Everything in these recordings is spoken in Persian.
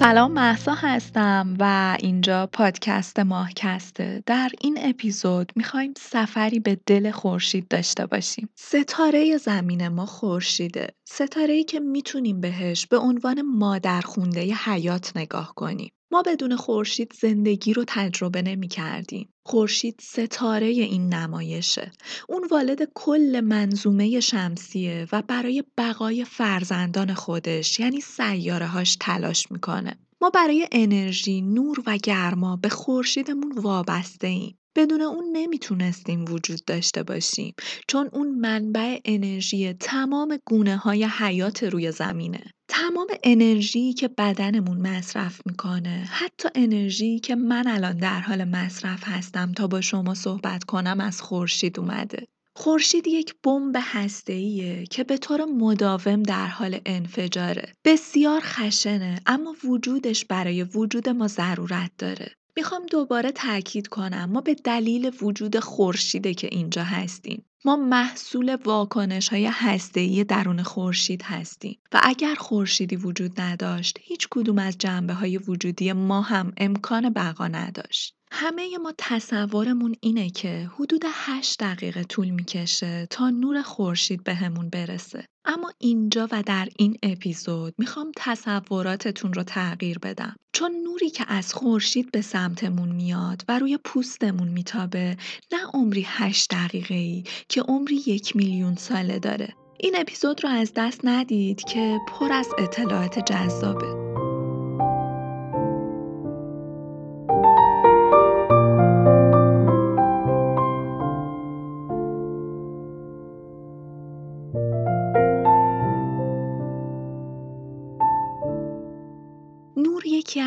سلام محسا هستم و اینجا پادکست ماهکسته در این اپیزود می‌خوایم سفری به دل خورشید داشته باشیم. ستاره زمین ما خورشیده. ستاره ای که می‌تونیم بهش به عنوان مادر خونده حیات نگاه کنیم. ما بدون خورشید زندگی رو تجربه نمی کردیم. خورشید ستاره این نمایشه. اون والد کل منظومه شمسیه و برای بقای فرزندان خودش یعنی سیاره هاش تلاش می‌کنه. ما برای انرژی، نور و گرما به خورشیدمون وابسته ایم. بدون اون نمی‌تونستیم وجود داشته باشیم چون اون منبع انرژی تمام گونه های حیات روی زمینه. تمام انرژی که بدنمون مصرف می‌کنه حتی انرژی که من الان در حال مصرف هستم تا با شما صحبت کنم از خورشید اومده. خورشید یک بمب هسته‌ایه که به طور مداوم در حال انفجاره. بسیار خشنه اما وجودش برای وجود ما ضرورت داره. می‌خوام دوباره تاکید کنم ما به دلیل وجود خورشیده که اینجا هستیم. ما محصول واکنش های هسته‌ای درون خورشید هستیم و اگر خورشیدی وجود نداشت هیچ کدوم از جنبه های وجودی ما هم امکان بقا نداشت. همه ما تصورمون اینه که حدود 8 دقیقه طول می‌کشه تا نور خورشید بهمون برسه. اما اینجا و در این اپیزود می‌خوام تصوراتتون رو تغییر بدم. چون نوری که از خورشید به سمتمون میاد و روی پوستمون میتابه نه عمری 8 دقیقه ای که عمری یک میلیون ساله داره. این اپیزود رو از دست ندید که پر از اطلاعات جذابه.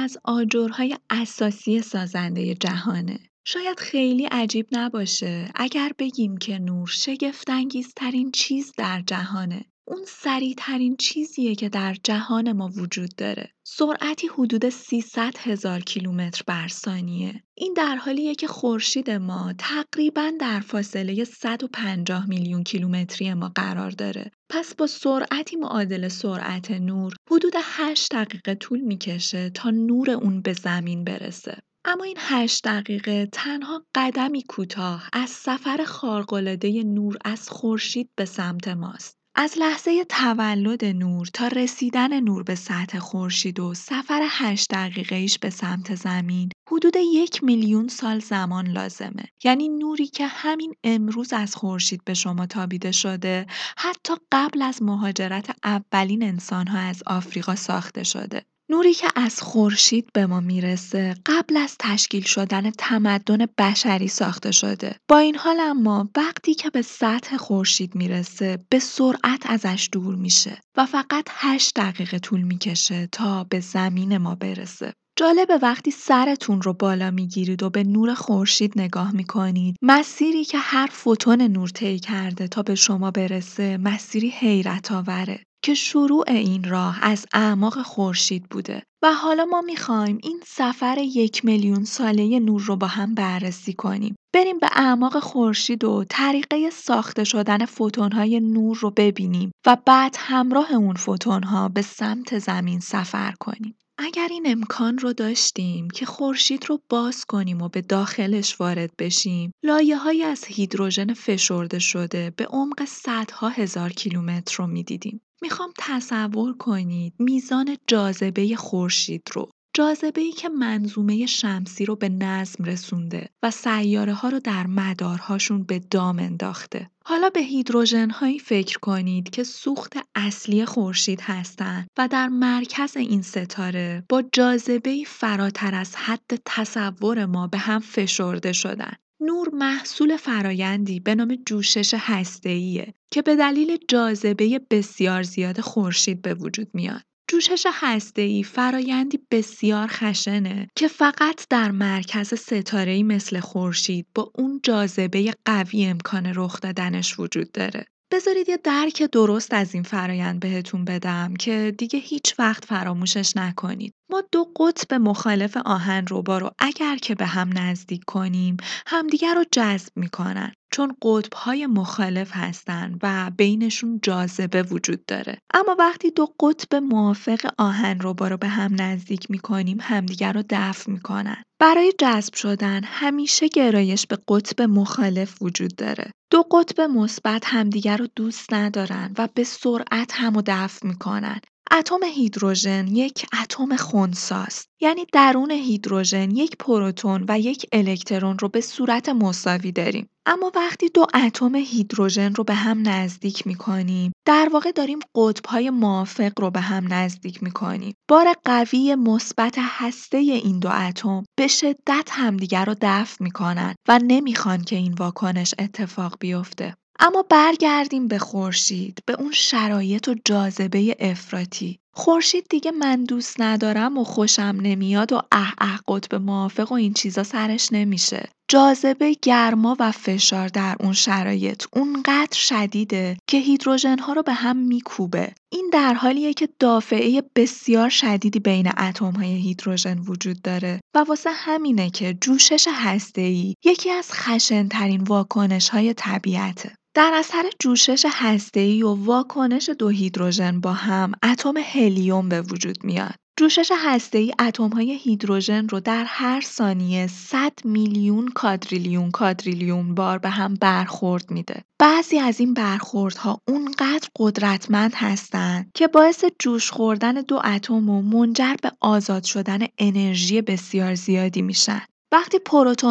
از آجرهای اساسی سازنده جهانه. شاید خیلی عجیب نباشه اگر بگیم که نور شگفتانگیزترین چیز در جهانه. اون سریعترین چیزیه که در جهان ما وجود داره. سرعتی حدود 300 هزار کیلومتر بر ثانیه. این در حالیه که خورشید ما تقریبا در فاصله 150 میلیون کیلومتری ما قرار داره. پس با سرعتی معادل سرعت نور حدود 8 دقیقه طول می‌کشه تا نور اون به زمین برسه. اما این هشت دقیقه تنها قدمی کوتاه از سفر خارق‌العاده نور از خورشید به سمت ماست. از لحظه تولد نور تا رسیدن نور به سطح خورشید و سفر هشت دقیقه ایش به سمت زمین حدود یک میلیون سال زمان لازمه. یعنی نوری که همین امروز از خورشید به شما تابیده شده حتی قبل از مهاجرت اولین انسانها از آفریقا ساخته شده. نوری که از خورشید به ما می‌رسه قبل از تشکیل شدن تمدن بشری ساخته شده. با این حال اما وقتی که به سطح خورشید می‌رسه به سرعت ازش دور میشه و فقط 8 دقیقه طول می‌کشه تا به زمین ما برسه. جالبه وقتی سرتون رو بالا می‌گیرید و به نور خورشید نگاه می‌کنید مسیری که هر فوتون نور طی کرده تا به شما برسه مسیری حیرت آوره که شروع این راه از اعماق خورشید بوده و حالا ما می‌خوایم این سفر یک میلیون ساله نور رو با هم بررسی کنیم. بریم به اعماق خورشید و طریقه ساخته شدن فوتونهای نور رو ببینیم و بعد همراه اون فوتونها به سمت زمین سفر کنیم. اگر این امکان رو داشتیم که خورشید رو باز کنیم و به داخلش وارد بشیم، لایه از هیدروژن فشرده شده به عمق صدها هزار کیلومتر رو می‌دیدیم. می‌خوام تصور کنید میزان جاذبه خورشید رو جاذبه ای که منظومه شمسی رو به نظم رسونده و سیاره ها رو در مدارهاشون به دام انداخته. حالا به هیدروژن هایی فکر کنید که سوخت اصلی خورشید هستند و در مرکز این ستاره با جاذبه فراتر از حد تصور ما به هم فشرده شدن. نور محصول فرایندی به نام جوشش هسته‌ایه که به دلیل جاذبه بسیار زیاد خورشید به وجود میاد. جوشش هسته‌ای فرایندی بسیار خشنه که فقط در مرکز ستاره‌ای مثل خورشید با اون جاذبه قوی امکان رخ دادنش وجود داره. بذارید یه درک درست از این فرایند بهتون بدم که دیگه هیچ وقت فراموشش نکنید. ما دو قطب مخالف آهن روبا رو اگر که به هم نزدیک کنیم همدیگر رو جذب می‌کنن. چون قطب‌های مخالف هستن و بینشون جاذبه وجود داره. اما وقتی دو قطب موافق آهن رو به هم نزدیک می‌کنیم همدیگر رو دفع می‌کنن. برای جذب شدن همیشه گرایش به قطب مخالف وجود داره. دو قطب مثبت همدیگر رو دوست ندارن و به سرعت هم و دفع می‌کنن. اتم هیدروژن یک اتم خونساست. یعنی درون هیدروژن یک پروتون و یک الکترون رو به صورت مساوی داریم. اما وقتی دو اتم هیدروژن رو به هم نزدیک می‌کنیم در واقع داریم قطبهای موافق رو به هم نزدیک می‌کنیم. بار قوی مثبت هسته این دو اتم به شدت همدیگر رو دفع می‌کنن و نمی‌خوان که این واکنش اتفاق بیفته. اما برگردیم به خورشید به اون شرایط و جاذبه افراطی. خورشید دیگه من دوست ندارم و خوشم نمیاد و اه اه قطب موافق و این چیزا سرش نمیشه. جاذبه گرما و فشار در اون شرایط اونقدر شدیده که هیدروژن ها رو به هم میکوبه. این در حالیه که دافعه بسیار شدیدی بین اتم های هیدروژن وجود داره و واسه همینه که جوشش هسته‌ای یکی از خشنترین واکنش های طبیعته. در اثر جوشش هسته‌ای و واکنش دو هیدروژن با هم اتم هلیوم به وجود میاد. جوشش هسته‌ای اتم‌های هیدروژن رو در هر ثانیه 100 میلیون کادریلیون کادریلیون بار به هم برخورد میده. بعضی از این برخوردها اونقدر قدرتمند هستند که باعث جوش خوردن دو اتم و منجر به آزاد شدن انرژی بسیار زیادی میشن. وقتی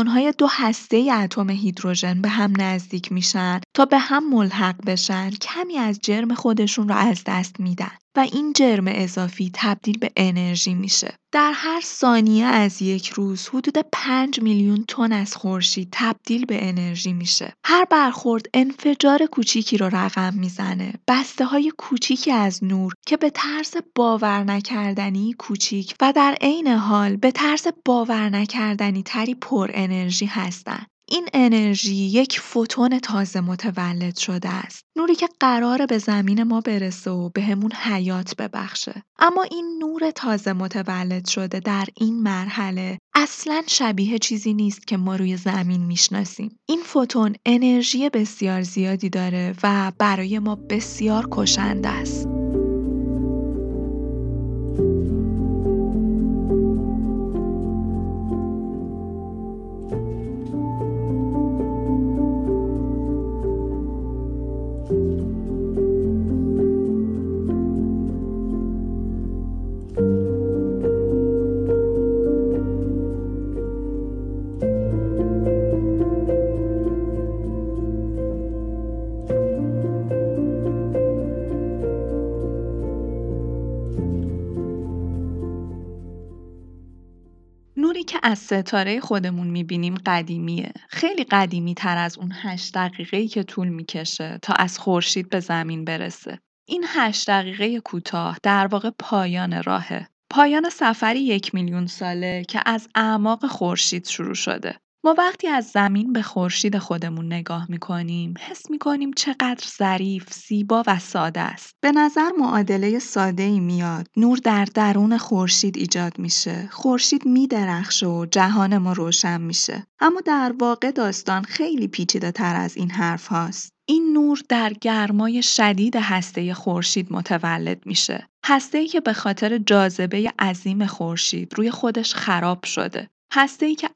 های دو هسته اتم هیدروژن به هم نزدیک میشن تا به هم ملحق بشن کمی از جرم خودشون رو از دست میدن. و این جرم اضافی تبدیل به انرژی میشه. در هر ثانیه از یک روز حدود 5 میلیون تن از خورشید تبدیل به انرژی میشه. هر برخورد انفجار کوچیکی رو رقم می‌زنه. بسته های کوچیکی از نور که به طرز باور نکردنی کوچیک و در عین حال به طرز باور نکردنی تری پر انرژی هستند. این انرژی یک فوتون تازه متولد شده است. نوری که قراره به زمین ما برسه و بهمون حیات ببخشه. اما این نور تازه متولد شده در این مرحله اصلا شبیه چیزی نیست که ما روی زمین می‌شناسیم. این فوتون انرژی بسیار زیادی داره و برای ما بسیار کشنده است. از ستاره خودمون می‌بینیم قدیمیه. خیلی قدیمی تر از اون هشت دقیقه که طول می‌کشه تا از خورشید به زمین برسه. این هشت دقیقه کوتاه در واقع پایان راهه. پایان سفری یک میلیون ساله که از اعماق خورشید شروع شده. ما وقتی از زمین به خورشید خودمون نگاه می‌کنیم حس می‌کنیم چقدر ظریف، زیبا و ساده است. به نظر معادله ساده ای میاد. نور در درون خورشید ایجاد میشه. خورشید میدرخشه و جهان ما روشن میشه. اما در واقع داستان خیلی پیچیده تر از این حرف هاست. این نور در گرمای شدید هسته خورشید متولد میشه. هسته که به خاطر جاذبه عظیم خورشید روی خودش خراب شده. ای که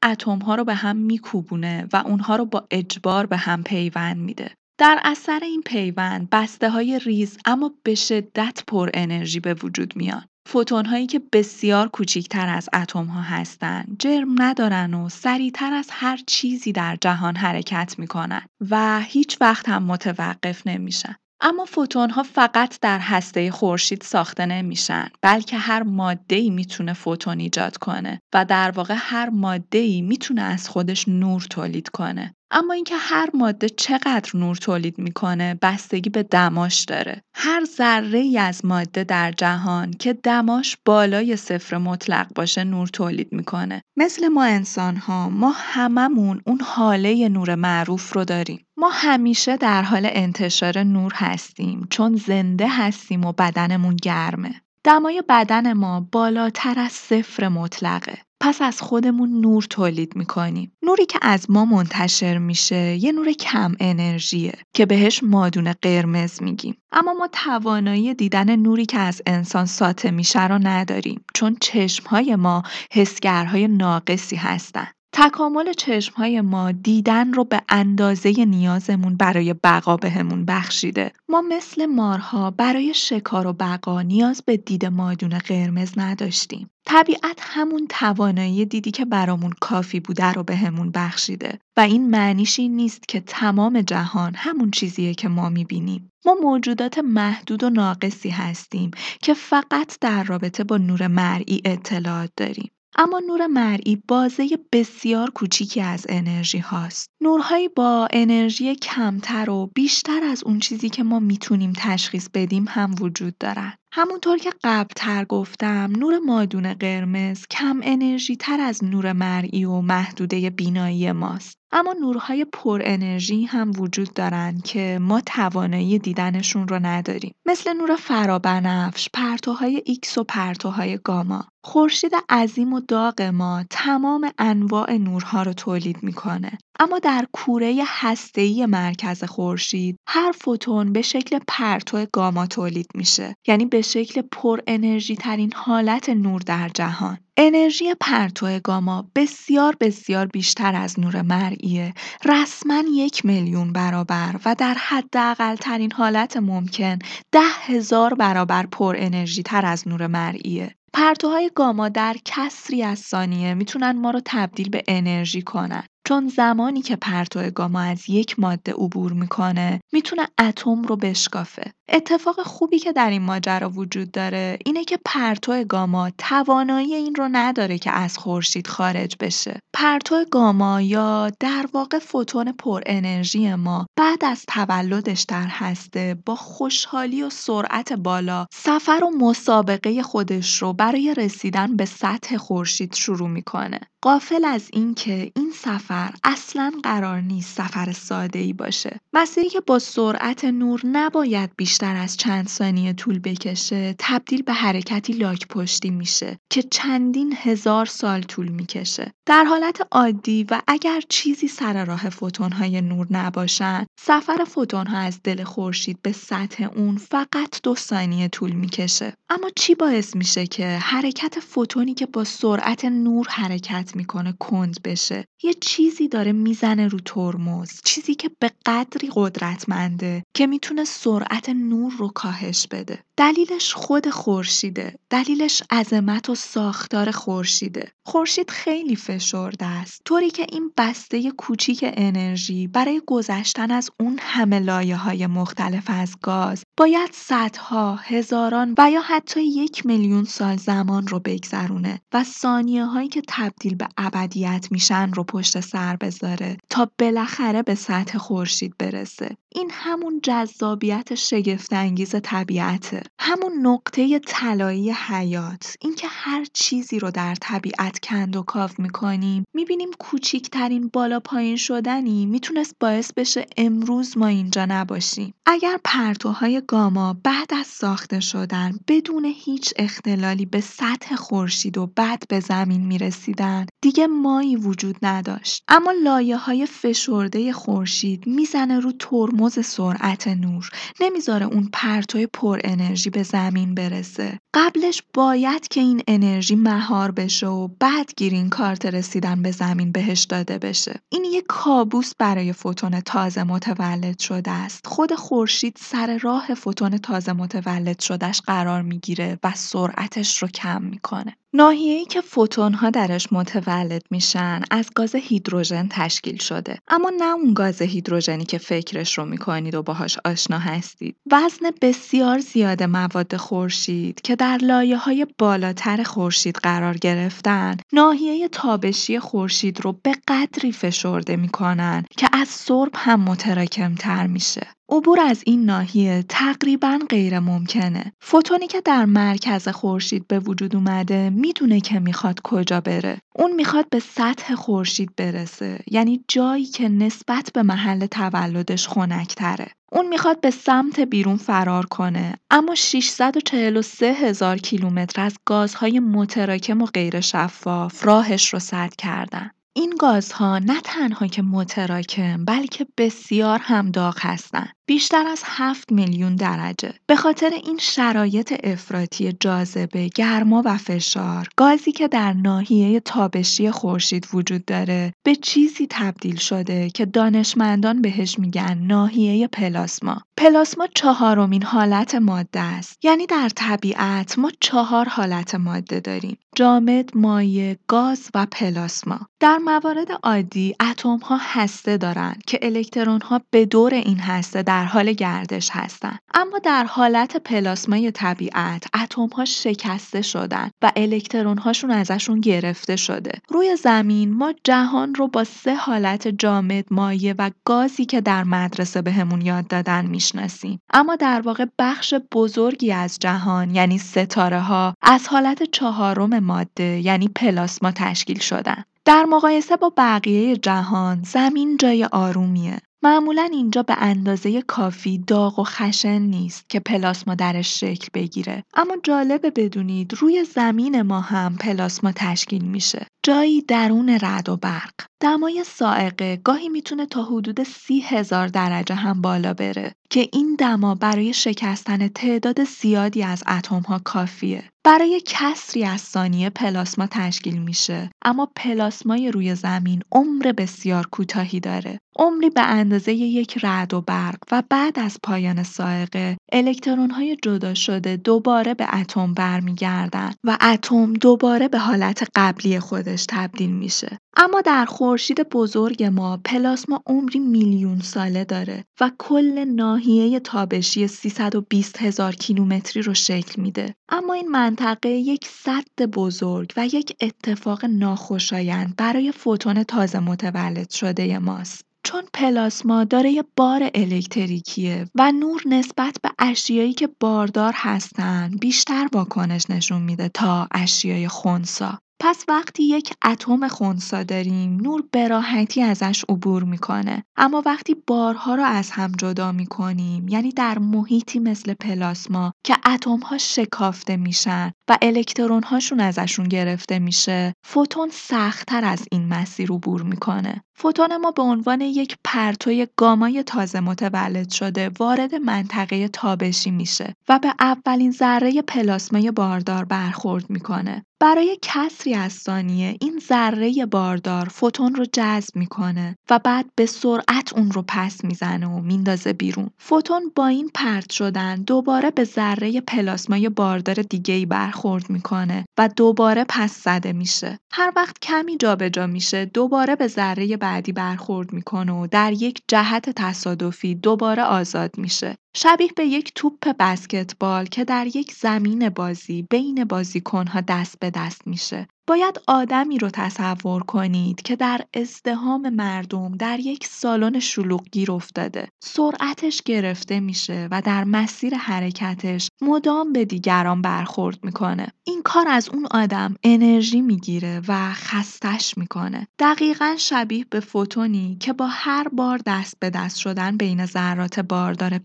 ها رو به هم میکوبونه و اونها رو با اجبار به هم پیوند میده. در اثر این پیوند بسته های ریز اما به شدت پر انرژی به وجود میان. فوتون هایی که بسیار کوچیکتر از اتم ها هستند جرم ندارن و سریعتر از هر چیزی در جهان حرکت می‌کنن و هیچ وقت هم متوقف نمیشن. اما ها فقط در هسته خورشید ساخته نمیشن بلکه هر ماده‌ای می‌تونه فوتون ایجاد کنه و در واقع هر ماده‌ای می‌تونه از خودش نور تولید کنه. اما اینکه هر ماده چقدر نور تولید می‌کنه بستگی به دماش داره. هر ذره ای از ماده در جهان که دماش بالای صفر مطلق باشه نور تولید می‌کنه. مثل ما انسان ها ما هممون اون حاله نور معروف رو داریم. ما همیشه در حال انتشار نور هستیم چون زنده هستیم و بدنمون گرمه. دمای بدن ما بالاتر از صفر مطلقه. پس از خودمون نور تولید می‌کنیم. نوری که از ما منتشر میشه یه نور کم انرژیه که بهش مادون قرمز میگیم. اما ما توانایی دیدن نوری که از انسان ساطع میشه رو نداریم چون چشمهای ما حسگرهای ناقصی هستن. تکامل چشمهای ما دیدن رو به اندازه نیازمون برای بقا بهمون بخشیده. ما مثل مارها برای شکار و بقا نیاز به دید مادون قرمز نداشتیم. طبیعت همون توانایی دیدی که برامون کافی بوده رو بهمون بخشیده و این معنیش این نیست که تمام جهان همون چیزیه که ما می‌بینیم. ما موجودات محدود و ناقصی هستیم که فقط در رابطه با نور مرئی اطلاعات داریم. اما نور مرئی بازه بسیار کوچیکی از انرژی هاست. نورهایی با انرژی کمتر و بیشتر از اون چیزی که ما می‌تونیم تشخیص بدیم هم وجود دارن. همونطور که قبلتر گفتم نور مادون قرمز کم انرژی تر از نور مرئی و محدوده بینایی ماست. اما نورهای پر انرژی هم وجود دارن که ما توانایی دیدنشون رو نداریم. مثل نور فرابنفش، پرتوهای ایکس و پرتوهای گاما. خورشید عظیم و داغ ما تمام انواع نورها رو تولید می‌کنه. اما در کوره هسته‌ای مرکز خورشید هر فوتون به شکل پرتو گاما تولید میشه یعنی به شکل پر انرژی ترین حالت نور در جهان انرژی پرتو گاما بسیار بسیار بیشتر از نور مرئیه. رسما یک میلیون برابر و در حداقل ترین حالت ممکن ده هزار برابر پر انرژی تر از نور مرئیه. پرتوهای گاما در کسری از ثانیه می‌تونن ما رو تبدیل به انرژی کنن. چون زمانی که پرتو گاما از یک ماده عبور می‌کنه می‌تونه اتم رو بشکافه. اتفاق خوبی که در این ماجرا وجود داره اینه که پرتو گاما توانایی این رو نداره که از خورشید خارج بشه. پرتو گاما یا در واقع فوتون پر انرژی ما بعد از تولدش در هسته با خوشحالی و سرعت بالا سفر و مسابقه خودش رو برای رسیدن به سطح خورشید شروع می‌کنه. قافل از اینکه این سفر اصلا قرار نیست سفر ساده ای باشه. مسیری که با سرعت نور نباید بیشتر از چند ثانیه طول بکشه تبدیل به حرکتی لاک پشتی میشه که چندین هزار سال طول می‌کشه. در حالت عادی و اگر چیزی سر راه فوتونهای نور نباشن سفر فوتونها از دل خورشید به سطح اون فقط دو ثانیه طول می‌کشه. اما چی باعث میشه که حرکت فوتونی که با سرعت نور حرکت می‌کنه کند بشه؟ یه چیزی داره می‌زنه رو ترمز چیزی که به قدری قدرتمنده که می‌تونه سرعت نور رو کاهش بده. دلیلش خود خورشیده دلیلش عظمت و ساختار خورشیده. خورشید خیلی فشرده است. طوری که این بسته کوچیک انرژی برای گذشتن از اون همه لایه های مختلف از گاز باید صدها هزاران و یا حتی یک میلیون سال زمان رو بگذرونه و ثانیه هایی که تبدیل به ابدیت میشن رو پشت سر بذاره تا بالاخره به سطح خورشید برسه. این همون جذابیت شگفتانگیز طبیعته. همون نقطه طلایی حیات. اینکه هر چیزی رو در طبیعت کند و کاف می‌کنیم می‌بینیم کوچیکترین بالا پایین شدنی می‌تونست باعث بشه امروز ما اینجا نباشیم. اگر پرتوهای گاما بعد از ساخته شدن بدون هیچ اختلالی به سطح خورشید و بعد به زمین می‌رسیدن دیگه مایی وجود نداشت. اما لایه های فشرده خورشید می‌زنه رو ترمز سرعت نور. نمی‌ذاره اون پرتوی پر انرژی به زمین برسه. قبلش باید که این انرژی مهار بشه و بعد گیرین کارت رسیدن به زمین بهش داده بشه. این یه کابوس برای فوتون تازه متولد شده است. خود خورشید سر راه فوتون تازه متولد شدهش قرار می‌گیره و سرعتش رو کم می‌کنه. ناحیه‌ای که فوتون‌ها درش متولد میشن از گاز هیدروژن تشکیل شده. اما نه اون گاز هیدروژنی که فکرش رو می‌کنید و باهاش آشنا هستید. وزن بسیار زیاد مواد خورشید که در لایه های بالاتر خورشید قرار گرفتن ناحیه تابشی خورشید رو به قدری فشرده می‌کنن که از سرب هم متراکمتر میشه. عبور از این ناحیه تقریبا غیر ممکنه. فوتونی که در مرکز خورشید به وجود اومده می‌دونه که می‌خواد کجا بره. اون می‌خواد به سطح خورشید برسه. یعنی جایی که نسبت به محل تولدش خنکتره. اون می‌خواد به سمت بیرون فرار کنه اما 643 هزار کیلومتر از گازهای متراکم و غیر شفاف راهش رو سد کردن. این گازها نه تنها که متراکم بلکه بسیار هم داغ هستند. بیشتر از 7 میلیون درجه. به خاطر این شرایط افراطی جاذبه، گرما و فشار، گازی که در ناحیه تابشی خورشید وجود داره، به چیزی تبدیل شده که دانشمندان بهش میگن ناحیه پلاسما. پلاسما چهارمین حالت ماده است. یعنی در طبیعت ما چهار حالت ماده داریم. جامد، مایع، گاز و پلاسما. در موارد عادی اتم ها هسته دارند که الکترون ها به دور این هسته در حال گردش هستند. اما در حالت پلاسمای طبیعت اتم ها شکسته شدن و الکترون هاشون ازشون گرفته شده. روی زمین ما جهان رو با سه حالت جامد، مایع و گازی که در مدرسه بهمون یاد دادن می‌شناسیم. اما در واقع بخش بزرگی از جهان یعنی ستاره ها از حالت چهارم ماده یعنی پلاسما تشکیل شدن. در مقایسه با بقیه جهان زمین جای آرومیه. معمولا اینجا به اندازه کافی داغ و خشن نیست که پلاسما درش شکل بگیره. اما جالبه بدونید روی زمین ما هم پلاسما تشکیل میشه. جایی درون رد و برق دمای سائقه گاهی می‌تونه تا حدود سی هزار درجه هم بالا بره که این دما برای شکستن تعداد زیادی از اتم ها کافیه. برای کسری از ثانیه پلاسما تشکیل میشه اما پلاسمای روی زمین عمر بسیار کوتاهی داره. عمری به اندازه یک رعد و برق و بعد از پایان سائقه الکترون های جدا شده دوباره به اتم برمیگردن و اتم دوباره به حالت قبلی خودش تبدیل میشه. اما در خورشید بزرگ ما پلاسما عمری میلیون ساله داره و کل ناحیه تابشی 320 هزار کیلومتری رو شکل میده. اما این منطقه یک صد بزرگ و یک اتفاق ناخوشایند برای فوتون تازه متولد شده ماست. چون پلاسما داره بار الکتریکیه و نور نسبت به اشیایی که باردار هستن بیشتر واکنش نشون میده تا اشیای خونسا. پس وقتی یک اتم خونسا داریم نور به راحتی ازش عبور می‌کنه. اما وقتی بارها رو از هم جدا می‌کنیم یعنی در محیطی مثل پلاسما که اتم ها شکافته میشن و الکترون هاشون ازشون گرفته میشه فوتون سختتر از این مسیر عبور می‌کنه. فوتون ما به عنوان یک پرتوی گامای تازه متولد شده وارد منطقه تابشی میشه و به اولین ذره پلاسمای باردار برخورد می‌کنه برای کسری از ثانیه این ذره باردار فوتون رو جذب می‌کنه و بعد به سرعت اون رو پس می‌زنه و میندازه بیرون. فوتون با این پرت شدن دوباره به ذره پلاسمای باردار دیگه ای برخورد می‌کنه و دوباره پس زده میشه. هر وقت کمی جابجا جا میشه دوباره به ذره بعدی برخورد می‌کنه و در یک جهت تصادفی دوباره آزاد میشه. شبیه به یک توپ بسکتبال که در یک زمین بازی بین بازیکنها دست به دست میشه. باید آدمی رو تصور کنید که در ازدهام مردم در یک سالن شلوغ گیر افتاده. سرعتش گرفته میشه و در مسیر حرکتش مدام به دیگران برخورد می‌کنه. این کار از اون آدم انرژی می‌گیره و خستش می‌کنه. دقیقا شبیه به فوتونی که با هر بار دست به دست شدن بین ذرات باردار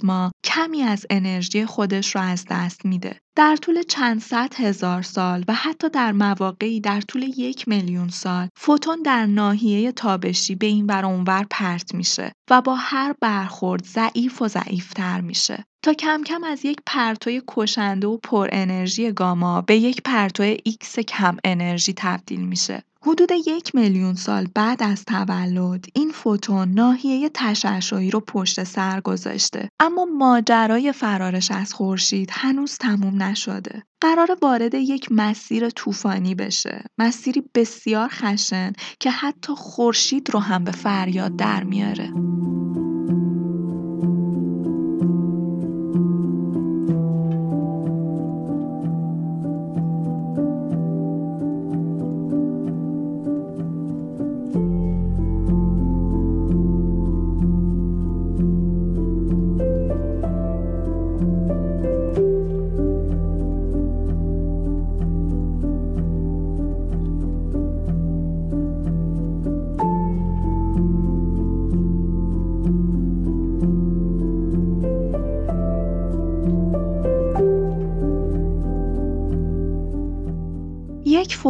پلاسما کمی از انرژی خودش رو از دست میده. در طول چند صد هزار سال و حتی در مواقعی در طول یک میلیون سال فوتون در ناحیه تابشی به این ور اونور پرت میشه و با هر برخورد ضعیف و ضعیفتر میشه. تا کم کم از یک پرتوی کشنده و پر انرژی گاما به یک پرتوی ایکس کم انرژی تبدیل میشه. حدود یک میلیون سال بعد از تولد این فوتون ناحیه تشعشعی رو پشت سر گذاشته. اما ماجرای فرارش از خورشید هنوز تموم نشده. قراره وارد یک مسیر طوفانی بشه. مسیری بسیار خشن که حتی خورشید رو هم به فریاد در میاره.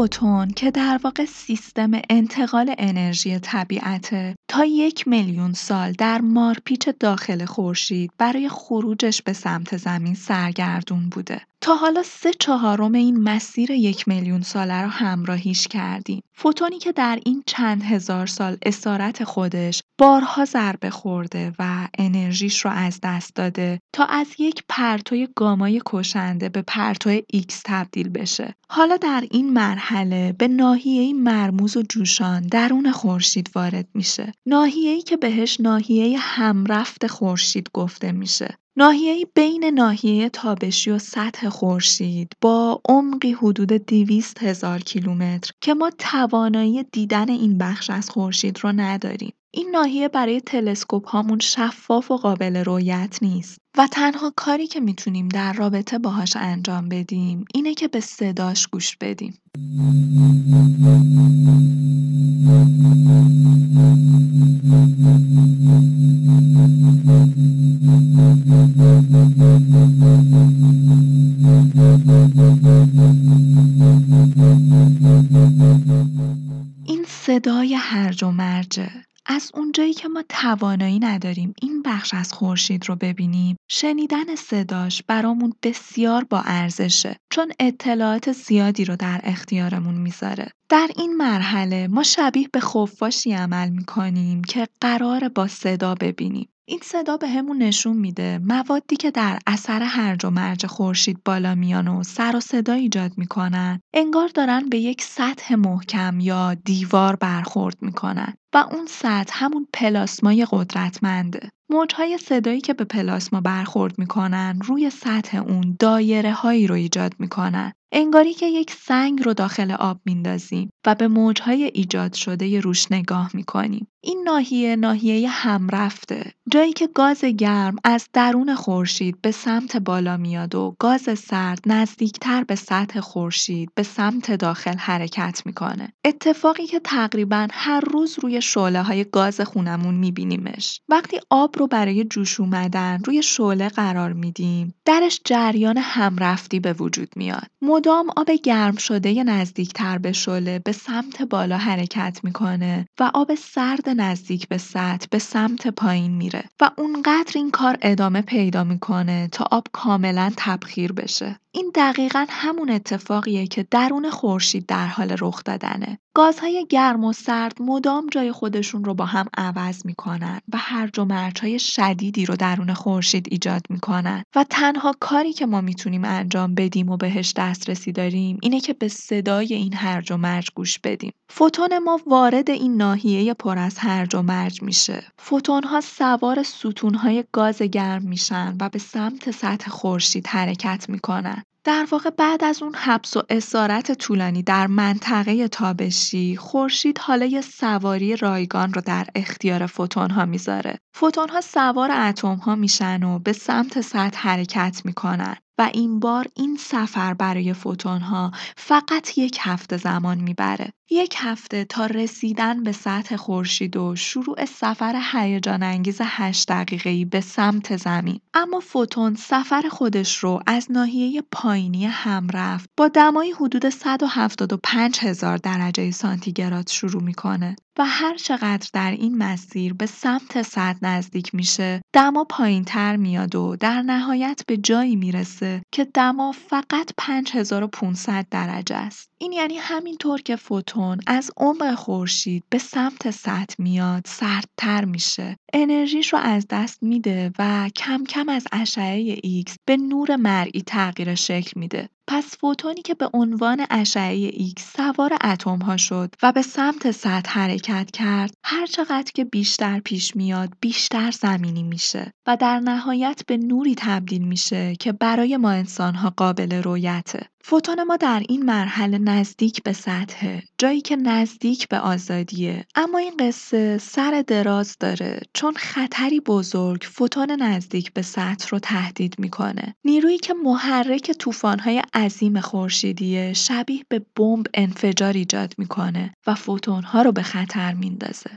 فوتون که در واقع سیستم انتقال انرژی طبیعته. تا یک میلیون سال در مارپیچ داخل خورشید برای خروجش به سمت زمین سرگردون بوده. تا حالا سه چهارم این مسیر یک میلیون ساله رو همراهیش کردیم. فوتونی که در این چند هزار سال اسارت خودش بارها ضربه خورده و انرژیش رو از دست داده تا از یک پرتوی گامای کشنده به پرتوی ایکس تبدیل بشه. حالا در این مرحله به ناحیه مرموز و جوشان درون خورشید وارد میشه. ناحیه‌ای که بهش ناحیه همرفت خورشید گفته میشه. ناحیه‌ای بین ناحیه تابشی و سطح خورشید با عمقی حدود 200 هزار کیلومتر که ما توانایی دیدن این بخش از خورشید رو نداریم. این ناحیه برای تلسکوپ هامون شفاف و قابل رویت نیست و تنها کاری که می‌تونیم در رابطه باهاش انجام بدیم اینه که به صداش گوش بدیم. این صدای هرج و مرجه از اونجایی که ما توانایی نداریم این بخش از خورشید رو ببینیم شنیدن صداش برامون بسیار با ارزشه چون اطلاعات زیادی رو در اختیارمون می‌ذاره. در این مرحله ما شبیه به خفاشی عمل می‌کنیم که قرار با صدا ببینیم. این صدا به همون نشون میده موادی که در اثر هرج و مرج خورشید بالا میان و سر و صدا ایجاد می‌کنن انگار دارن به یک سطح محکم یا دیوار برخورد می‌کنن. و اون سطح همون پلاسمای قدرتمنده موجهای صدایی که به پلاسما برخورد می‌کنن روی سطح اون دایره هایی رو ایجاد می‌کنن. انگاری که یک سنگ رو داخل آب میندازیم و به موجهای ایجاد شده روش نگاه می‌کنیم. این ناحیه ناحیه همرفته. جایی که گاز گرم از درون خورشید به سمت بالا میاد و گاز سرد نزدیکتر به سطح خورشید به سمت داخل حرکت می‌کنه. اتفاقی که تقریبا هر روز روی شعله های گاز خونمون میبینیمش. وقتی آب رو برای جوش اومدن روی شعله قرار میدیم درش جریان همرفتی به وجود میاد. مدام آب گرم شده نزدیکتر به شعله به سمت بالا حرکت می‌کنه و آب سرد نزدیک به سطح به سمت پایین میره و اونقدر این کار ادامه پیدا می‌کنه تا آب کاملا تبخیر بشه این دقیقا همون اتفاقیه که درون خورشید در حال رخ دادنه. گازهای گرم و سرد مدام جای خودشون رو با هم عوض می‌کنن و هرج و مرجهای شدیدی رو درون خورشید ایجاد می‌کنن و تنها کاری که ما می‌تونیم انجام بدیم و بهش دسترسی داریم اینه که به صدای این هرج و مرج گوش بدیم. فوتون ما وارد این ناحیه پر از هرج و مرج میشه. فوتون ها سوار ستون های گاز گرم میشن و به سمت سطح خورشید حرکت می‌کنن. در واقع بعد از اون حبس و اسارت طولانی در منطقه تابشی خورشید حالا یه سواری رایگان رو در اختیار فوتون ها می‌ذاره. فوتون ها سوار اتم ها میشن و به سمت سطح حرکت می‌کنن. و این بار این سفر برای ها فقط یک هفته زمان می‌بره. یک هفته تا رسیدن به سطح خورشید و شروع سفر هیجان انگیز 8 دقیقه‌ای به سمت زمین. اما فوتون سفر خودش رو از ناحیه پایینی همرفت با دمای حدود 175 هزار درجه سانتیگراد شروع می‌کنه و هر چقدر در این مسیر به سمت سطح نزدیک میشه دما پایین تر میاد و در نهایت به جایی می‌رسه که دما فقط 5500 درجه است. این یعنی همینطور که فوتون از عمق خورشید به سمت سطح میاد سردتر میشه انرژیش رو از دست میده و کم کم از اشعه ایکس به نور مرئی تغییر شکل میده پس فوتونی که به عنوان اشعه ایکس سوار اتم ها شد و به سمت سطح حرکت کرد هر چقدر که بیشتر پیش میاد بیشتر زمینی میشه و در نهایت به نوری تبدیل میشه که برای ما انسان ها قابل رویته فوتون ما در این مرحله نزدیک به سطح جایی که نزدیک به آزادیه. اما این قصه سر دراز داره چون خطری بزرگ فوتون نزدیک به سطح رو تهدید می‌کنه. نیرویی که محرک طوفان‌های عظیم خورشیدیه شبیه به بمب انفجار ایجاد می‌کنه و فوتون‌ها رو به خطر میندازه.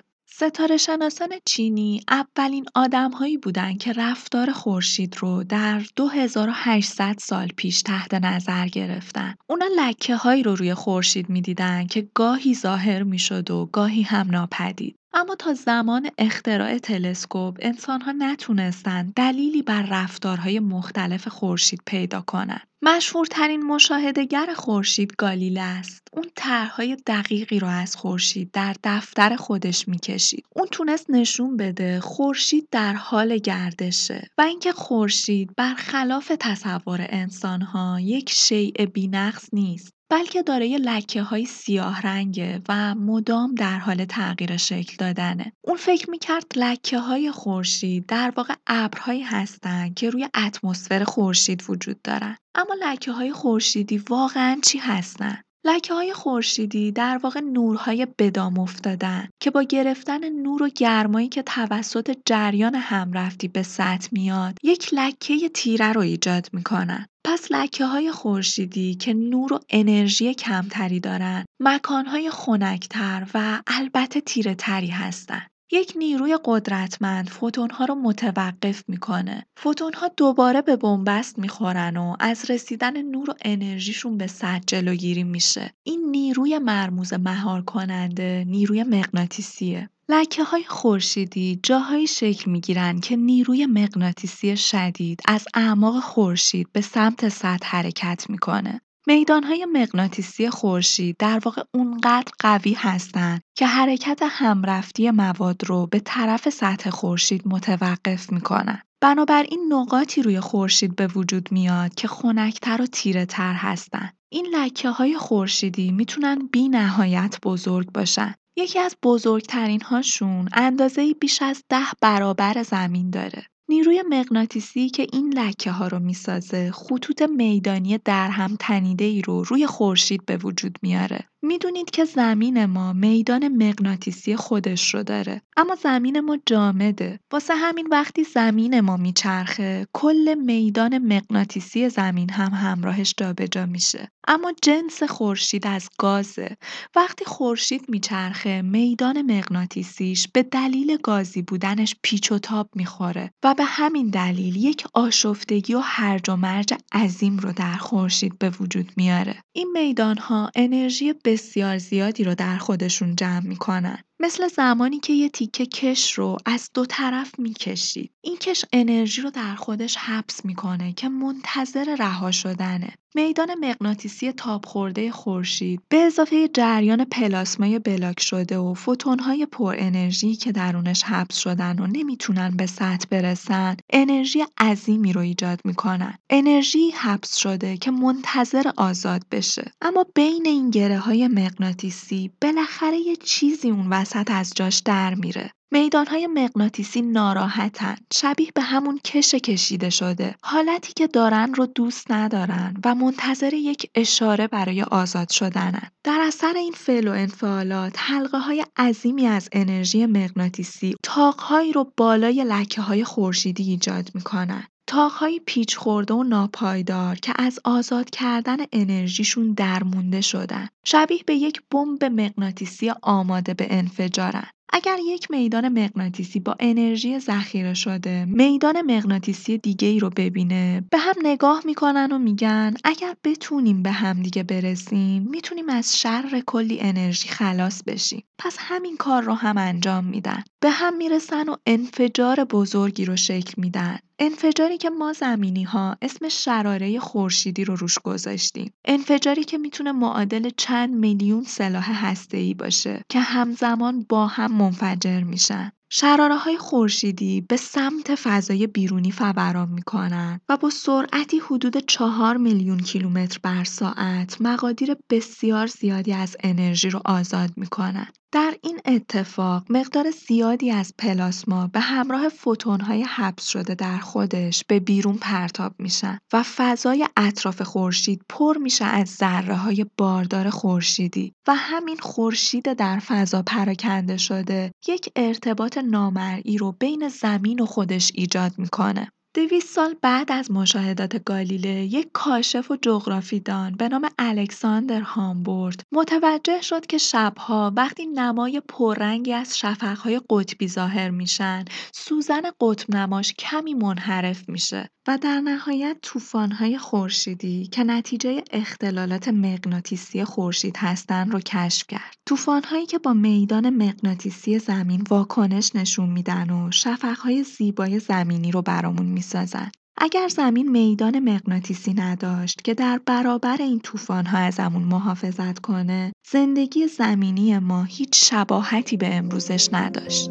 ستاره شناسان چینی اولین آدمهایی بودند که رفتار خورشید رو در 2800 سال پیش تحت نظر گرفتن. اونا لکه هایی رو روی خورشید می‌دیدن که گاهی ظاهر می‌شد و گاهی هم ناپدید. اما تا زمان اختراع تلسکوپ انسانها نتونستند دلیلی بر رفتارهای مختلف خورشید پیدا کنند. مشهورترین مشاهدهگر خورشید گالیله است. اون طرحهای دقیقی رو از خورشید در دفتر خودش می‌کشید. اون تونست نشون بده خورشید در حال گردشه و اینکه خورشید برخلاف تصور انسانها یک شیء بینقص نیست. بلکه دارای های سیاه رنگه و مدام در حال تغییر شکل دادنه. اون فکر می‌کرد های خورشید در واقع ابرهایی هستن که روی اتمسفر خورشید وجود دارن. اما های خورشیدی واقعا چی هستن؟ لکه های خورشیدی در واقع نورهای بدام افتادن که با گرفتن نور و گرمایی که توسط جریان همرفتی به سطح میاد یک لکه تیره رو ایجاد می‌کنن. پس لکه های خورشیدی که نور و انرژی کمتری دارن مکانهای خنکتر و البته تیره تری هستن. یک نیروی قدرتمند فوتون‌ها رو متوقف می‌کنه. فوتون‌ها دوباره به بنبست می‌خورن و از رسیدن نور و انرژیشون به سطح جلوگیری میشه. این نیروی مرموز مهار کننده نیروی مغناطیسیه. لکه های خورشیدی جاهایی شکل می گیرن که نیروی مغناطیسی شدید از اعماق خورشید به سمت سطح حرکت می‌کنه. میدانهای مغناطیسی خورشید در واقع اونقدر قوی هستند که حرکت همرفتی مواد رو به طرف سطح خورشید متوقف می‌کنن. بنابراین نقاطی روی خورشید به وجود میاد که خنکتر و تیره تر هستن. این لکه های خورشیدی می‌تونن بی نهایت بزرگ باشن. یکی از بزرگترین هاشون اندازه بیش از ده برابر زمین داره. نیروی مغناطیسی که این لکه ها رو می‌سازه خطوط میدانی در هم تنیده ای رو روی خورشید به وجود میاره. می‌دونید که زمین ما میدان مغناطیسی خودش رو داره اما زمین ما جامده. واسه همین وقتی زمین ما میچرخه کل میدان مغناطیسی زمین هم همراهش جابجا میشه. اما جنس خورشید از گازه. وقتی خورشید میچرخه میدان مغناطیسیش به دلیل گازی بودنش پیچ و تاب می‌خوره و به همین دلیل یک آشفتگی و هرج و مرج عظیم رو در خورشید به وجود میاره. این میدان ها انرژی بسیار زیادی رو در خودشون جمع می‌کنن. مثل زمانی که یه تیکه کش رو از دو طرف می‌کشید. این کش انرژی رو در خودش حبس می‌کنه که منتظر رها شدنه. میدان مغناطیسی تاب خورده خورشید به اضافه جریان پلاسمای بلاک شده و فوتون‌های پر انرژی که درونش حبس شدن و نمی‌تونن به سطح برسن انرژی عظیمی رو ایجاد می‌کنن انرژی حبس شده که منتظر آزاد بشه اما بین این گره های مغناطیسی بالاخره یه چیزی اون وسط از جاش در میره. میدانهای مغناطیسی ناراحتن. شبیه به همون کش کشیده شده. حالتی که دارن رو دوست ندارن و منتظر یک اشاره برای آزاد شدنن. در اثر این فعل و انفعالات حلقه های عظیمی از انرژی مغناطیسی تاقهایی رو بالای لکه های خورشیدی ایجاد می‌کنن. تاقهای پیچ خورده و ناپایدار که از آزاد کردن انرژیشون درمونده شدن شبیه به یک بمب مغناطیسی آماده به انفجارن. اگر یک میدان مغناطیسی با انرژی ذخیره شده میدان مغناطیسی دیگه ای رو ببینه به هم نگاه می‌کنن و میگن اگر بتونیم به هم دیگه برسیم می‌تونیم از شر کلی انرژی خلاص بشیم. پس همین کار رو هم انجام میدن. به هم می‌رسن و انفجار بزرگی رو شکل میدن. انفجاری که ما زمینی ها اسم شراره خورشیدی رو روش گذاشتیم. انفجاری که می‌تونه معادل چند میلیون سلاح هسته‌ای باشه که همزمان با هم منفجر میشن. شراره های خورشیدی به سمت فضای بیرونی فوران می‌کنن و با سرعتی حدود چهار میلیون کیلومتر بر ساعت مقادیر بسیار زیادی از انرژی رو آزاد می‌کنن. در این اتفاق مقدار زیادی از پلاسما به همراه فوتون‌های حبس شده در خودش به بیرون پرتاب میشن و فضای اطراف خورشید پر میشه از ذره‌های باردار خورشیدی و همین خورشید در فضا پراکنده شده یک ارتباط نامرئی رو بین زمین و خودش ایجاد می‌کنه. دویست سال بعد از مشاهدات گالیله یک کاشف و جغرافیدان به نام الکساندر هامبورد متوجه شد که شبها وقتی نمای پررنگی از شفقهای قطبی ظاهر میشن سوزن قطب نماش کمی منحرف میشه و در نهایت طوفان‌های خورشیدی که نتیجه اختلالات مغناطیسی خورشید هستند رو کشف کرد. طوفان‌هایی که با میدان مغناطیسی زمین واکنش نشون میدن و شفق‌های زیبای زمینی رو برامون می‌سازن. اگر زمین میدان مغناطیسی نداشت که در برابر این طوفان‌ها ازمون محافظت کنه، زندگی زمینی ما هیچ شباهتی به امروزش نداشت.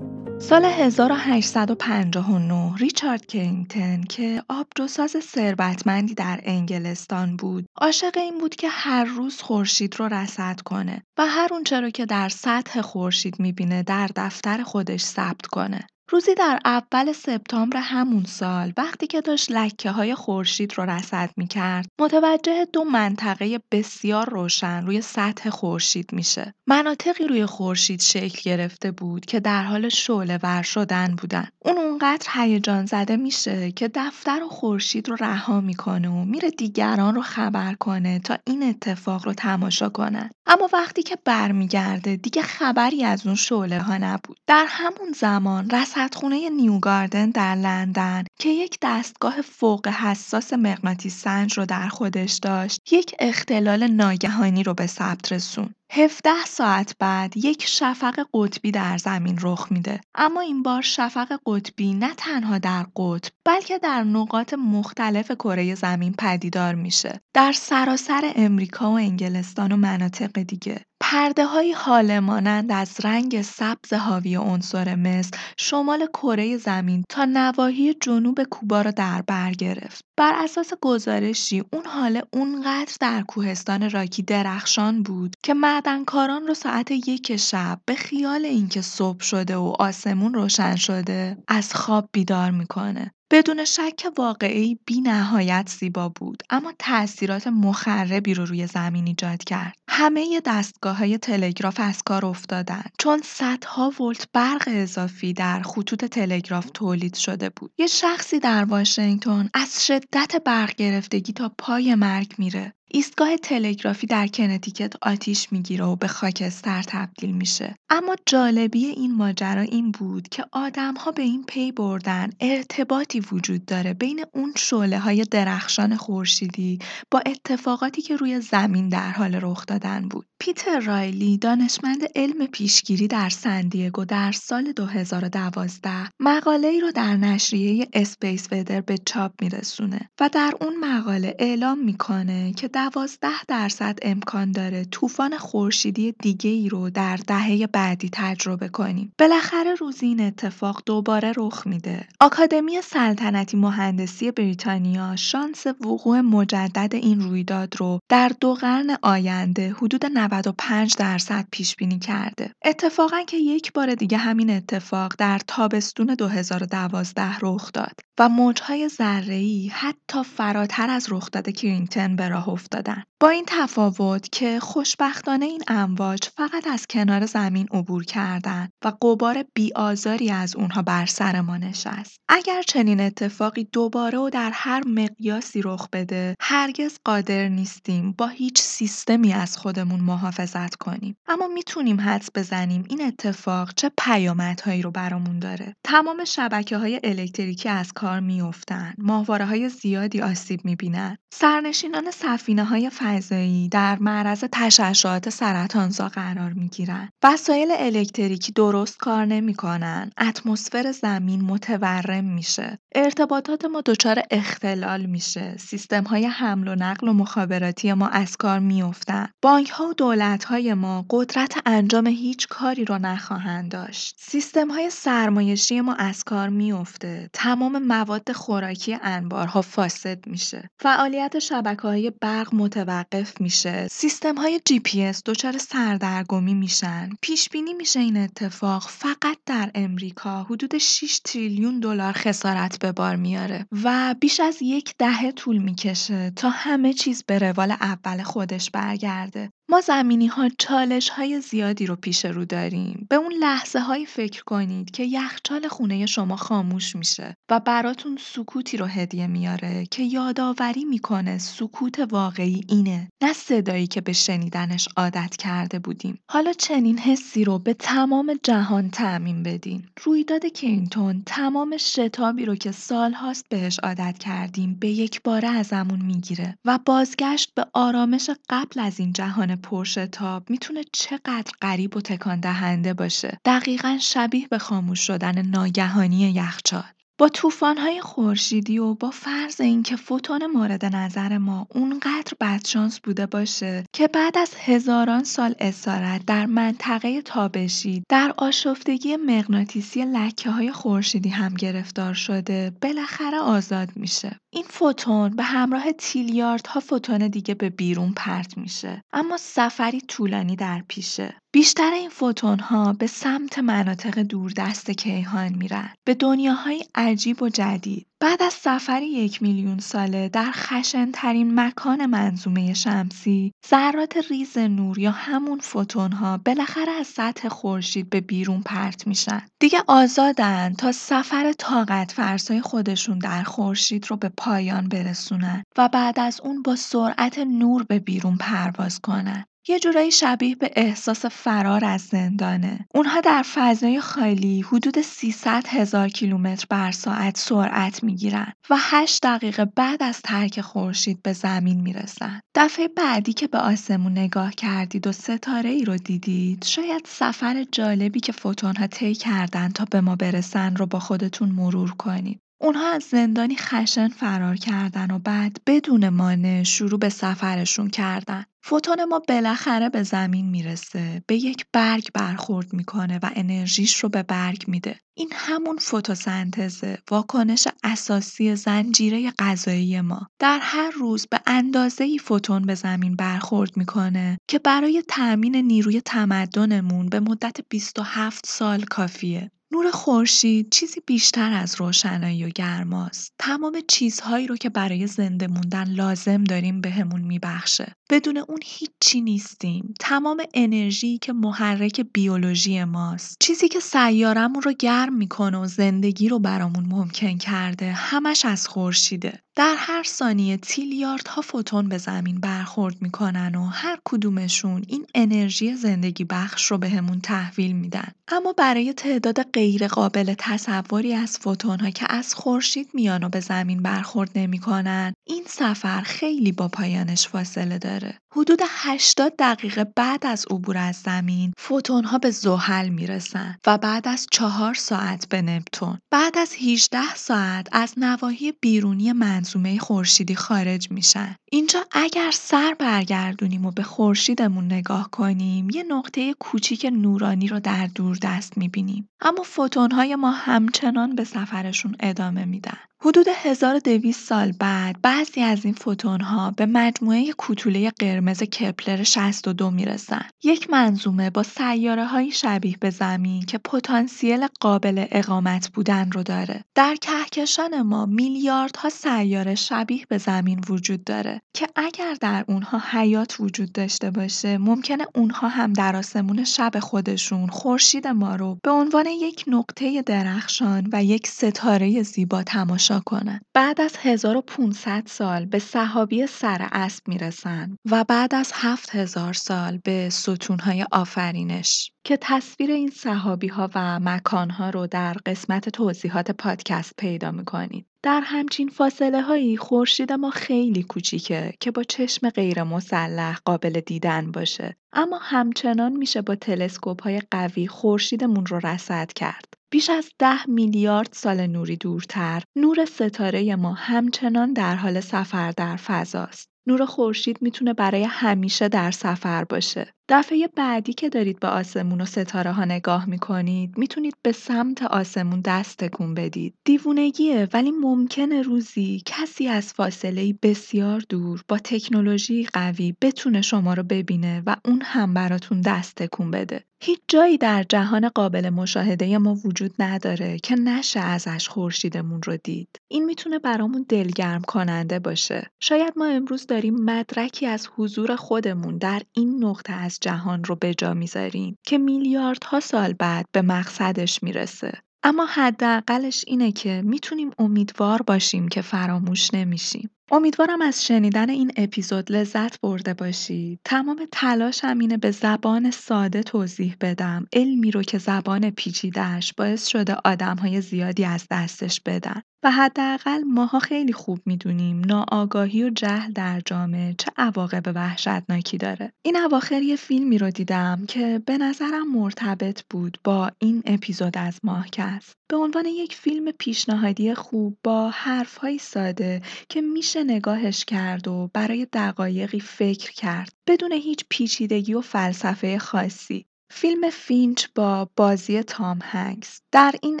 سال 1859 ریچارد کینگتن که آبجوساز ثروتمندی در انگلستان بود عاشق این بود که هر روز خورشید رو رصد کنه و هر اونچه رو که در سطح خورشید می‌بینه در دفتر خودش ثبت کنه. روزی در اول سپتامبر همون سال وقتی که داشت لکه های خورشید رو رصد می کرد متوجه دو منطقه بسیار روشن روی سطح خورشید میشه. مناطقی روی خورشید شکل گرفته بود که در حال شعله ور شدن بودن. اون اونقدر هیجان زده میشه که دفتر و خورشید رو رها می‌کنه و میره دیگران رو خبر کنه تا این اتفاق رو تماشا کنن. اما وقتی که برمیگرده دیگه خبری از اون شعله ها نبود. در همون زمان رصد رصدخونه نیوگاردن در لندن که یک دستگاه فوق حساس مغناطیس سنج رو در خودش داشت یک اختلال ناگهانی رو به ثبت رسون. 17 ساعت بعد یک شفق قطبی در زمین رخ میده. اما این بار شفق قطبی نه تنها در قطب بلکه در نقاط مختلف کره زمین پدیدار میشه. در سراسر امریکا و انگلستان و مناطق دیگه. پرده های حاله مانند از رنگ سبز حاوی عنصر مس شمال کره زمین تا نواحی جنوب کوبا را در بر گرفت. بر اساس گزارشی اون حاله اونقدر در کوهستان راکی درخشان بود که معدنکاران رو ساعت یک شب به خیال اینکه صبح شده و آسمون روشن شده از خواب بیدار می‌کنه. بدون شک واقعی نهایت زیبا بود اما تأثیرات مخربی رو روی زمین ایجاد کرد. همه های تلگراف از کار افتادن چون صدها ولت برق اضافی در خطوط تلگراف تولید شده بود. یه شخصی در واشنگتن از شدت برق گرفتگی تا پای مرگ میره. ایستگاه تلگرافی در کنتیکت آتیش می‌گیره و به خاکستر تبدیل میشه. اما جالبی این ماجرا این بود که آدمها به این پی بردن ارتباطی وجود داره بین اون شعله های درخشان خورشیدی با اتفاقاتی که روی زمین در حال رخ دادن بود. پیتر رایلی دانشمند علم پیشگیری در سندیگو در سال 2012 مقاله ای رو در نشریه Space Weather به چاپ میرسونه و در اون مقاله اعلام می‌کنه که دوازده درصد امکان داره طوفان خورشیدی دیگه ای رو در دهه بعدی تجربه کنیم. بالاخره روزی این اتفاق دوباره رخ میده. آکادمی سلطنتی مهندسی بریتانیا شانس وقوع مجدد این رویداد رو در دو قرن آینده حدود 95 درصد پیش بینی کرده. اتفاقا که یک بار دیگه همین اتفاق در تابستون 2012 رخ داد و موجهای ذره‌ای حتی فراتر از رخداد کرینگتن به راه افتادن. با این تفاوت که خوشبختانه این امواج فقط از کنار زمین عبور کردند و غبار بیآزاری از اونها بر سر ما نشست. اگر چنین اتفاقی دوباره و در هر مقیاسی رخ بده، هرگز قادر نیستیم با هیچ سیستمی از خودمون محافظت کنیم. اما می‌تونیم حدس بزنیم این اتفاق چه پیامدهایی رو برامون داره. تمام شبکه های الکتریکی از کار میافتند ماهواره های زیادی آسیب می‌بینن. سرنشینان سفینه های فضایی در معرض تشعشعات سرطانزا قرار می‌گیرن. وسایل الکتریکی درست کار نمی‌کنن. اتمسفر زمین متورم میشه. ارتباطات ما دچار اختلال میشه. سیستم های حمل و نقل و مخابراتی ما از کار میافتن. بانک ها و دولت های ما قدرت انجام هیچ کاری رو نخواهند داشت. سیستم های سرمایشی ما از کار میافته. تمام مواد خوراکی انبارها فاسد میشه. فعالیت شبکه های برق متوقف میشه. سیستم های جی پی اس دچار سردرگمی میشن. پیش بینی میشه این اتفاق. فقط در امریکا حدود 6 تریلیون دلار خسارت به بار میاره و بیش از یک دهه طول می‌کشه تا همه چیز به روال اول خودش برگرده. ما زمینی ها چالش های زیادی رو پیش رو داریم. به اون لحظه هایی فکر کنید که یخچال خونه شما خاموش میشه و براتون سکوتی رو هدیه میاره که یادآوری می‌کنه سکوت واقعی اینه نه صدایی که به شنیدنش عادت کرده بودیم. حالا چنین حسی رو به تمام جهان تعمین بدین. رویداد کینتون تمام شتابی رو که سال هاست بهش عادت کردیم به یک باره ازمون می‌گیره و بازگشت به آرامش قبل از این جهان پرشتاب می‌تونه چقدر غریب و تکان دهنده باشه. دقیقا شبیه به خاموش شدن ناگهانی یخچال. با طوفان‌های خورشیدی و با فرض اینکه فوتون مورد نظر ما اونقدر بدشانس بوده باشه که بعد از هزاران سال اسارت در منطقه تابشی در آشفتگی مغناطیسی لکه های خورشیدی هم گرفتار شده بالاخره آزاد میشه. این فوتون به همراه تیلیاردها فوتون دیگه به بیرون پرت میشه اما سفری طولانی در پیشه. بیشتر این فوتون‌ها به سمت مناطق دوردست کیهان میرن. به دنیاهای عجیب و جدید. بعد از سفری یک میلیون ساله در خشنترین مکان منظومه شمسی ذرات ریز نور یا همون فوتون‌ها بالاخره از سطح خورشید به بیرون پرت میشن. دیگه آزادن تا سفر طاقت فرسای خودشون در خورشید رو به پایان برسونن و بعد از اون با سرعت نور به بیرون پرواز کنن. یه جورایی شبیه به احساس فرار از زندانه. اونها در فضای خالی حدود 300 هزار کیلومتر بر ساعت سرعت می‌گیرن و 8 دقیقه بعد از ترک خورشید به زمین می‌رسن. دفعه بعدی که به آسمون نگاه کردید و ستاره ای رو دیدید، شاید سفر جالبی که فوتون ها طی کردن تا به ما برسن رو با خودتون مرور کنید. اونها از زندانی خشن فرار کردن و بعد بدون مانع شروع به سفرشون کردن. فوتون ما بالاخره به زمین می‌رسه به یک برگ برخورد می‌کنه و انرژیش رو به برگ میده. این همون فتوسنتزه واکنش اساسی زنجیره غذایی ما. در هر روز به اندازه ای فوتون به زمین برخورد می‌کنه که برای تأمین نیروی تمدنمون به مدت 27 سال کافیه. نور خورشید چیزی بیشتر از روشنایی و گرماست. تمام چیزهایی رو که برای زنده موندن لازم داریم بهمون به میبخشه. بدون اون هیچی نیستیم. تمام انرژی که محرک بیولوژی ماست. چیزی که سیارمون رو گرم می‌کنه و زندگی رو برامون ممکن کرده همش از خورشیده. در هر ثانیه تیلیاردها فوتون به زمین برخورد می‌کنن و هر کدومشون این انرژی زندگی بخش رو بهمون تحویل میدن. اما برای تعداد غیر قابل تصوری از فوتون ها که از خورشید میان و به زمین برخورد نمی‌کنن این سفر خیلی با پایانش فاصله داره. حدود 80 دقیقه بعد از عبور از زمین فوتون ها به زحل می‌رسن و بعد از چهار ساعت به نپتون. بعد از 18 ساعت از نواحی بیرونی منظومه خورشیدی خارج میشن. اینجا اگر سر برگردونیم و به خورشیدمون نگاه کنیم یه نقطه کوچیک نورانی رو در دور دست می‌بینیم. اما فوتون های ما همچنان به سفرشون ادامه میدن. حدود 1200 سال بعد بعضی از این ها به مجموعه کوتوله قرمز کپلر 62 می‌رسن. یک منظومه با سیاره های شبیه به زمین که پتانسیل قابل اقامت بودن رو داره. در کهکشان ما میلیاردها سیاره شبیه به زمین وجود داره که اگر در اونها حیات وجود داشته باشه ممکنه اونها هم در آسمون شب خودشون خورشید ما رو به عنوان یک نقطه درخشان و یک ستاره زیبا تماشا تماشا. بعد از 1500 سال به صحابی سر اسب می‌رسن و بعد از 7000 سال به ستونهای آفرینش که تصویر این صحابی ها و مکان ها رو در قسمت توضیحات پادکست پیدا می‌کنید. در همچین فاصله هایی خورشید ما خیلی کوچیکه که با چشم غیر مسلح قابل دیدن باشه اما همچنان میشه با تلسکوپ های قوی خورشیدمون رو رصد کرد. بیش از ده میلیارد سال نوری دورتر نور ستاره ما همچنان در حال سفر در فضاست. نور خورشید می‌تونه برای همیشه در سفر باشه. دفعه بعدی که دارید به آسمون و ستاره ها نگاه می‌کنید می‌تونید به سمت آسمون دست تکون بدید. دیوونگیه ولی ممکنه روزی کسی از فاصله بسیار دور با تکنولوژی قوی بتونه شما رو ببینه و اون هم براتون دست تکون بده. هیچ جایی در جهان قابل مشاهده ما وجود نداره که نشه ازش خورشیدمون رو دید. این می‌تونه برامون دلگرم کننده باشه. شاید ما امروز داریم مدرکی از حضور خودمون در این نقطه از جهان رو به جا می‌ذاریم که میلیاردها سال بعد به مقصدش می‌رسه. اما حداقلش اینه که می‌تونیم امیدوار باشیم که فراموش نمیشیم. امیدوارم از شنیدن این اپیزود لذت برده باشید. تمام تلاشم اینه به زبان ساده توضیح بدم. علمی رو که زبان پیچیدهش باعث شده آدمهای زیادی از دستش بدن. و حداقل ماها خیلی خوب می‌دونیم ناآگاهی و جهل در جامعه چه عواقب وحشتناکی داره. این اواخر یه فیلمی رو دیدم که به نظرم مرتبط بود با این اپیزود از ماهکست. به عنوان یک فیلم پیشنهادی خوب با حرفهایی ساده که میشه نگاهش کرد و برای دقایقی فکر کرد بدون هیچ پیچیدگی و فلسفه خاصی. فیلم فینچ با بازی تام هنگس در این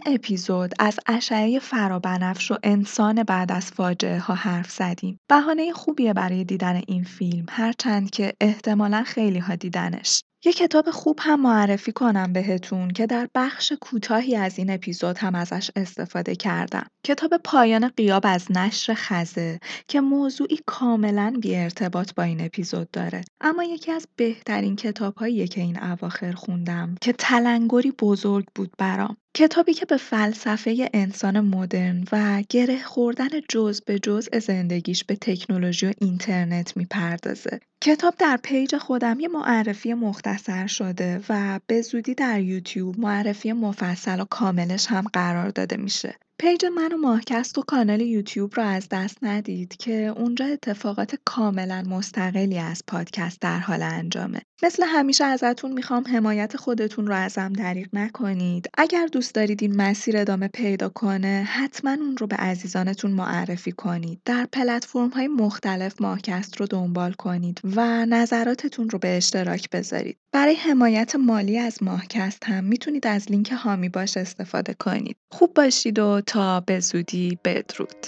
اپیزود از اشعه فرابنفش و انسان بعد از فاجعه ها حرف زدیم. بهانه خوبیه برای دیدن این فیلم هرچند که احتمالا خیلی ها دیدنش. یه کتاب خوب هم معرفی کنم بهتون که در بخش کوتاهی از این اپیزود هم ازش استفاده کردم. کتاب پایان قیاب از نشر خزه که موضوعی کاملا بی ارتباط با این اپیزود داره. اما یکی از بهترین کتابهاییه که این اواخر خوندم که تلنگری بزرگ بود برام. کتابی که به فلسفه انسان مدرن و گره خوردن جز به جز زندگیش به تکنولوژی و اینترنت می‌پردازه. کتاب در پیج خودم یه معرفی مختصر شده و به زودی در یوتیوب معرفی مفصل و کاملش هم قرار داده میشه. پیج من و ماهکست و کانال یوتیوب رو از دست ندید که اونجا اتفاقات کاملا مستقلی از پادکست در حال انجامه. مثل همیشه ازتون می‌خوام حمایت خودتون رو ازم دریغ نکنید. اگر دوست دارید این مسیر ادامه پیدا کنه حتما اون رو به عزیزانتون معرفی کنید. در پلتفرم های مختلف ماهکست رو دنبال کنید و نظراتتون رو به اشتراک بذارید. برای حمایت مالی از ماهکست هم می‌تونید از لینک حامی باش استفاده کنید. خوب باشید و تا به زودی بدرود.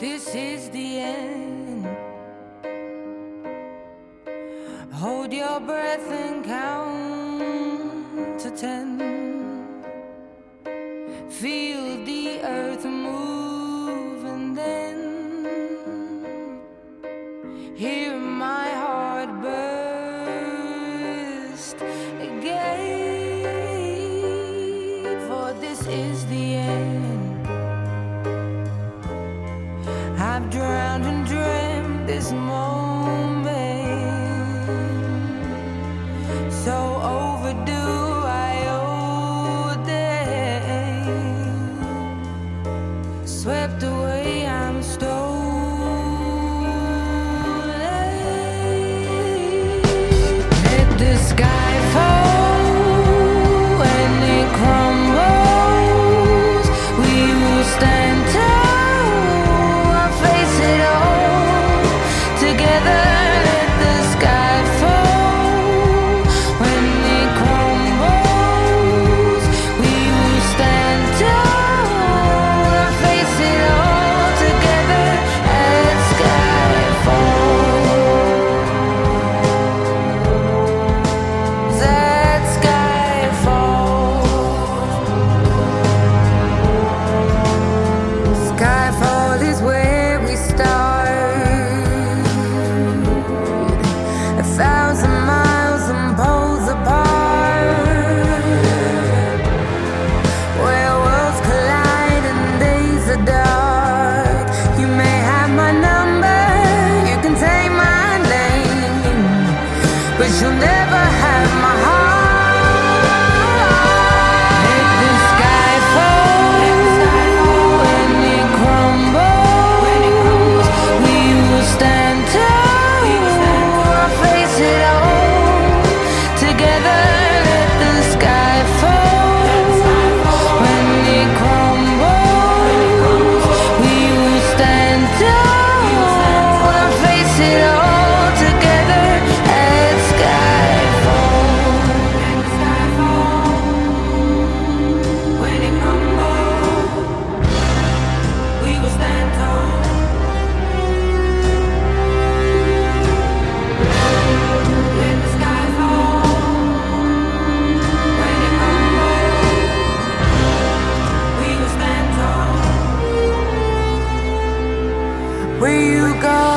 This is the end. Breath and count to ten. where you go.